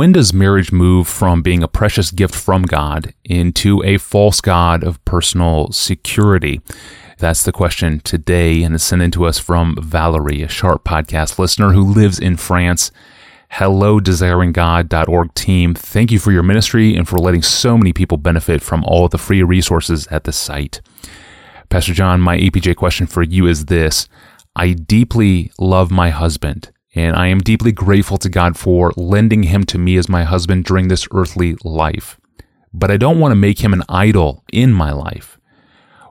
when does marriage move from being a precious gift from God into a false God of personal security? That's the question today, and it's sent in to us from Valerie, a Sharp podcast listener who lives in France. Hello, desiringgod.org team. Thank you for your ministry and for letting so many people benefit from all the free resources at the site. Pastor John, my APJ question for you is this I deeply love my husband, and I am deeply grateful to God for lending him to me as my husband during this earthly life. But I don't want to make him an idol in my life.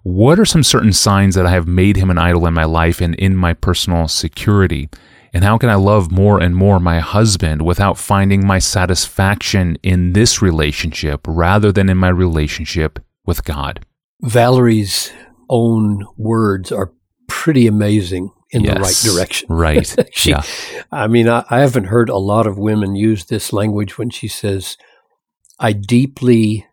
What are some certain signs that I have made him an idol in my life and in my personal security? And how can I love more and more my husband without finding my satisfaction in this relationship rather than in my relationship with God? Valerie's own words are pretty amazing in yes, the right direction. Right. she, yeah. I mean, I, I haven't heard a lot of women use this language when she says, I deeply,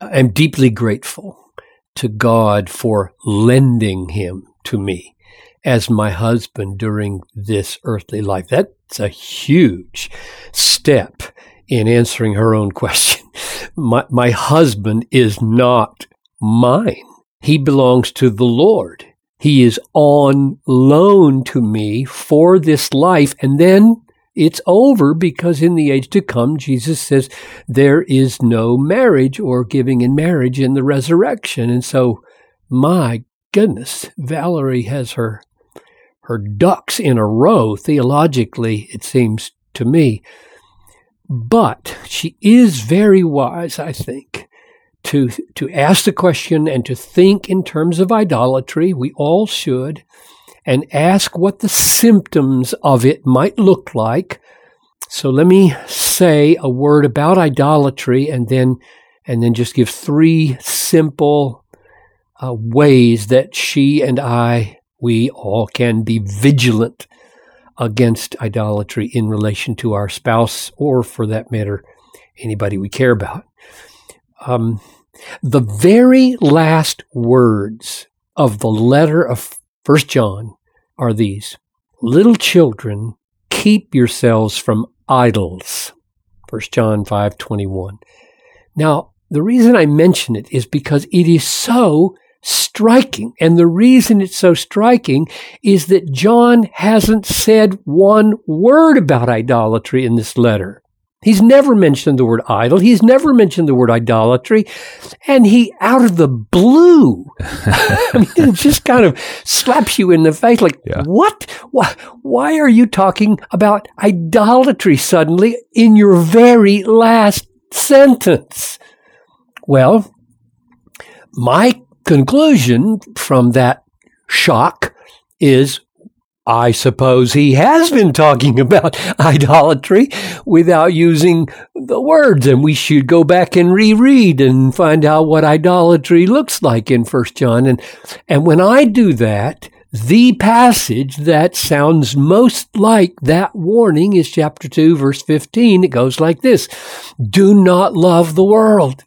I'm deeply grateful to God for lending him to me as my husband during this earthly life. That's a huge step in answering her own question. My, my husband is not mine. He belongs to the Lord. He is on loan to me for this life. And then it's over because in the age to come, Jesus says there is no marriage or giving in marriage in the resurrection. And so, my goodness, Valerie has her, her ducks in a row theologically, it seems to me. But she is very wise, I think, to, to ask the question and to think in terms of idolatry. We all should. And ask what the symptoms of it might look like. So let me say a word about idolatry and then, and then just give three simple uh, ways that she and I, we all can be vigilant against idolatry in relation to our spouse or for that matter, anybody we care about. Um, the very last words of the letter of First John are these Little children, keep yourselves from idols. First John 5 21. Now, the reason I mention it is because it is so striking. And the reason it's so striking is that John hasn't said one word about idolatry in this letter. He's never mentioned the word idol. He's never mentioned the word idolatry. And he, out of the blue, I mean, it just kind of slaps you in the face like, yeah. what? Why, why are you talking about idolatry suddenly in your very last sentence? Well, my conclusion from that shock is I suppose he has been talking about idolatry without using the words, and we should go back and reread and find out what idolatry looks like in First John. And and when I do that, the passage that sounds most like that warning is chapter 2, verse 15. It goes like this Do not love the world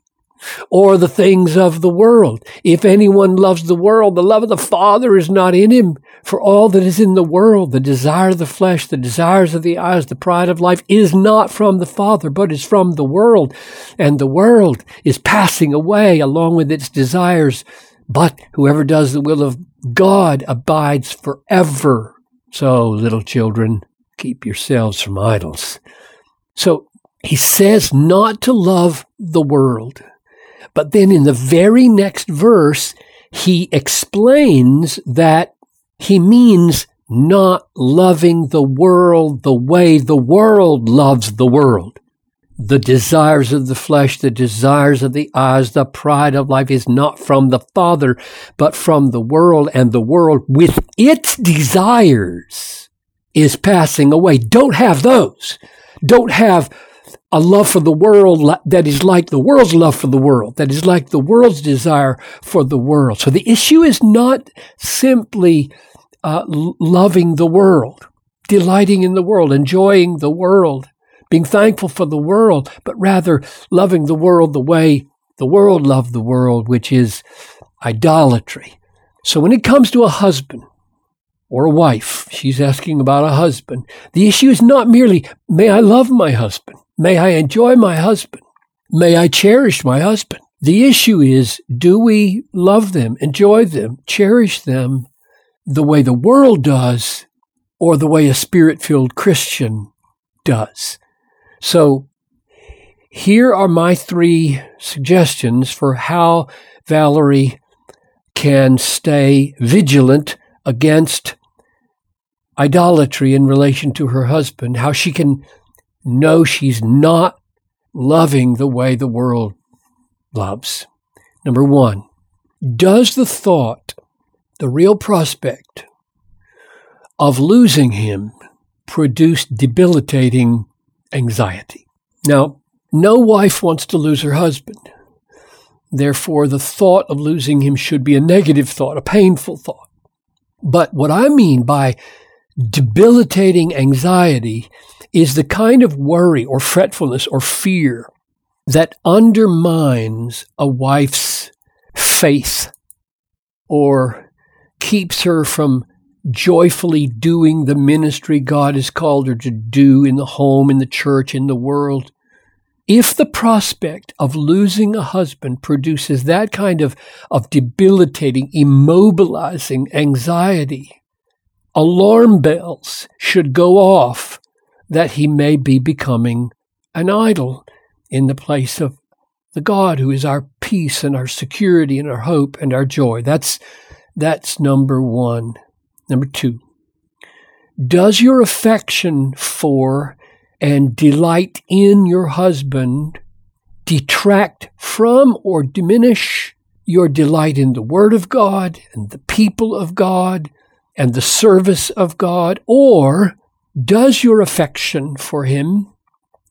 or the things of the world. If anyone loves the world, the love of the Father is not in him. For all that is in the world, the desire of the flesh, the desires of the eyes, the pride of life is not from the Father, but is from the world. And the world is passing away along with its desires. But whoever does the will of God abides forever. So, little children, keep yourselves from idols. So, he says not to love the world. But then in the very next verse, he explains that he means not loving the world the way the world loves the world. The desires of the flesh, the desires of the eyes, the pride of life is not from the Father, but from the world, and the world with its desires is passing away. Don't have those. Don't have a love for the world that is like the world's love for the world, that is like the world's desire for the world. So the issue is not simply uh, loving the world, delighting in the world, enjoying the world, being thankful for the world, but rather loving the world the way the world loved the world, which is idolatry. So when it comes to a husband, or a wife. She's asking about a husband. The issue is not merely, may I love my husband? May I enjoy my husband. May I cherish my husband. The issue is, do we love them, enjoy them, cherish them the way the world does or the way a spirit filled Christian does? So here are my three suggestions for how Valerie can stay vigilant against idolatry in relation to her husband, how she can know she's not loving the way the world loves. Number one, does the thought, the real prospect of losing him produced debilitating anxiety? Now, no wife wants to lose her husband. Therefore, the thought of losing him should be a negative thought, a painful thought. But what I mean by debilitating anxiety is the kind of worry or fretfulness or fear that undermines a wife's faith or keeps her from joyfully doing the ministry God has called her to do in the home, in the church, in the world. If the prospect of losing a husband produces that kind of, of debilitating, immobilizing anxiety, alarm bells should go off that he may be becoming an idol in the place of the God who is our peace and our security and our hope and our joy. That's, that's number one. Number two, does your affection for and delight in your husband detract from or diminish your delight in the Word of God and the people of God and the service of God? Or does your affection for Him,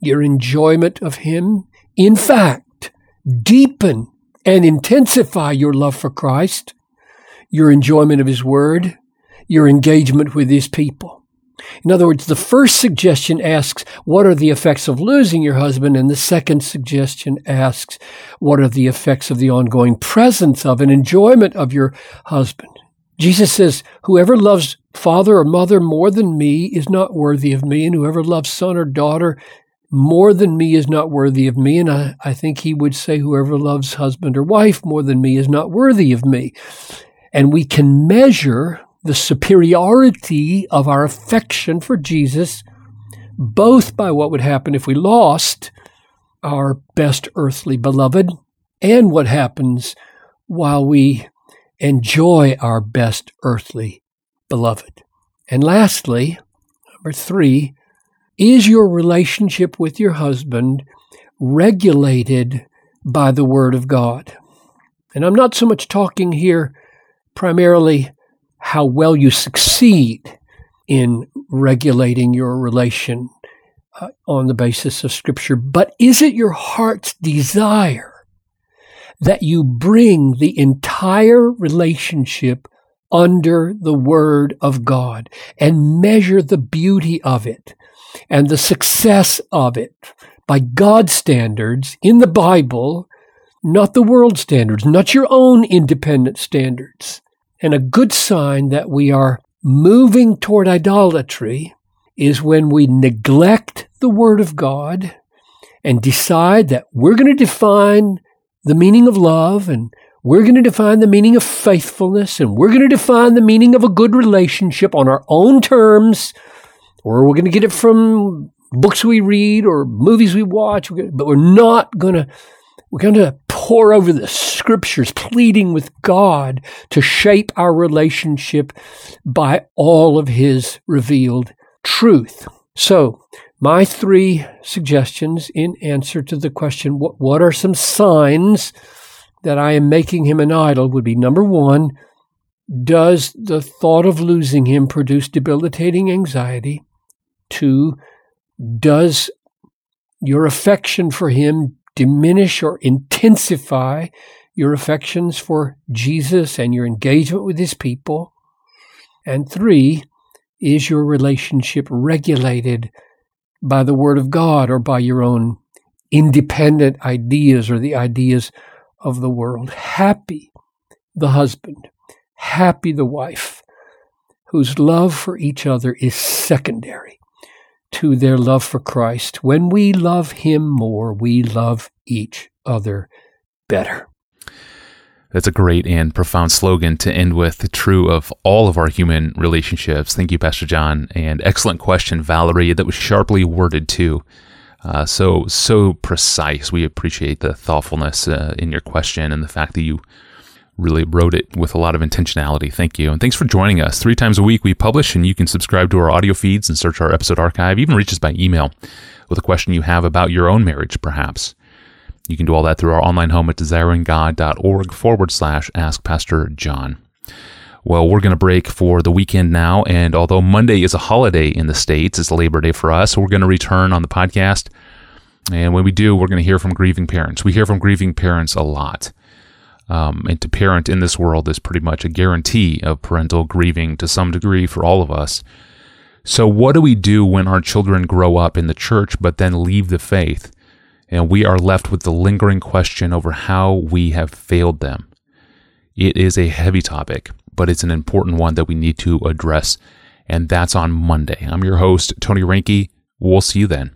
your enjoyment of Him, in fact, deepen and intensify your love for Christ, your enjoyment of His Word, your engagement with His people? In other words, the first suggestion asks, what are the effects of losing your husband? And the second suggestion asks, what are the effects of the ongoing presence of and enjoyment of your husband? Jesus says, whoever loves father or mother more than me is not worthy of me, and whoever loves son or daughter more than me is not worthy of me. And I, I think he would say, whoever loves husband or wife more than me is not worthy of me. And we can measure the superiority of our affection for Jesus, both by what would happen if we lost our best earthly beloved and what happens while we enjoy our best earthly beloved. And lastly, number three, is your relationship with your husband regulated by the Word of God? And I'm not so much talking here primarily how well you succeed in regulating your relation uh, on the basis of Scripture, but is it your heart's desire that you bring the entire relationship under the Word of God and measure the beauty of it and the success of it by God's standards in the Bible, not the world standards, not your own independent standards? And a good sign that we are moving toward idolatry is when we neglect the Word of God and decide that we're going to define the meaning of love and we're going to define the meaning of faithfulness and we're going to define the meaning of a good relationship on our own terms, or we're going to get it from books we read or movies we watch, but we're not going to we're going to pore over the scriptures, pleading with God to shape our relationship by all of His revealed truth. So, my three suggestions in answer to the question, what, what are some signs that I am making him an idol would be number one, does the thought of losing him produce debilitating anxiety? Two, does your affection for him diminish or intensify your affections for Jesus and your engagement with his people? And three, is your relationship regulated by the Word of God or by your own independent ideas or the ideas of the world? Happy the husband, happy the wife, whose love for each other is secondary to their love for Christ. When we love Him more, we love each other better. That's a great and profound slogan to end with, true of all of our human relationships. Thank you, Pastor John. And excellent question, Valerie, that was sharply worded too. Uh, so, so precise. We appreciate the thoughtfulness uh, in your question and the fact that you really wrote it with a lot of intentionality. Thank you. And thanks for joining us. Three times a week we publish, and you can subscribe to our audio feeds and search our episode archive, even reach us by email with a question you have about your own marriage, perhaps. You can do all that through our online home at desiringgod.org forward slash ask Pastor John. Well, we're going to break for the weekend now. And although Monday is a holiday in the States, it's Labor Day for us, we're going to return on the podcast. And when we do, we're going to hear from grieving parents. We hear from grieving parents a lot. Um, and to parent in this world is pretty much a guarantee of parental grieving to some degree for all of us. So, what do we do when our children grow up in the church but then leave the faith? And we are left with the lingering question over how we have failed them. It is a heavy topic, but it's an important one that we need to address. And that's on Monday. I'm your host, Tony Reinke. We'll see you then.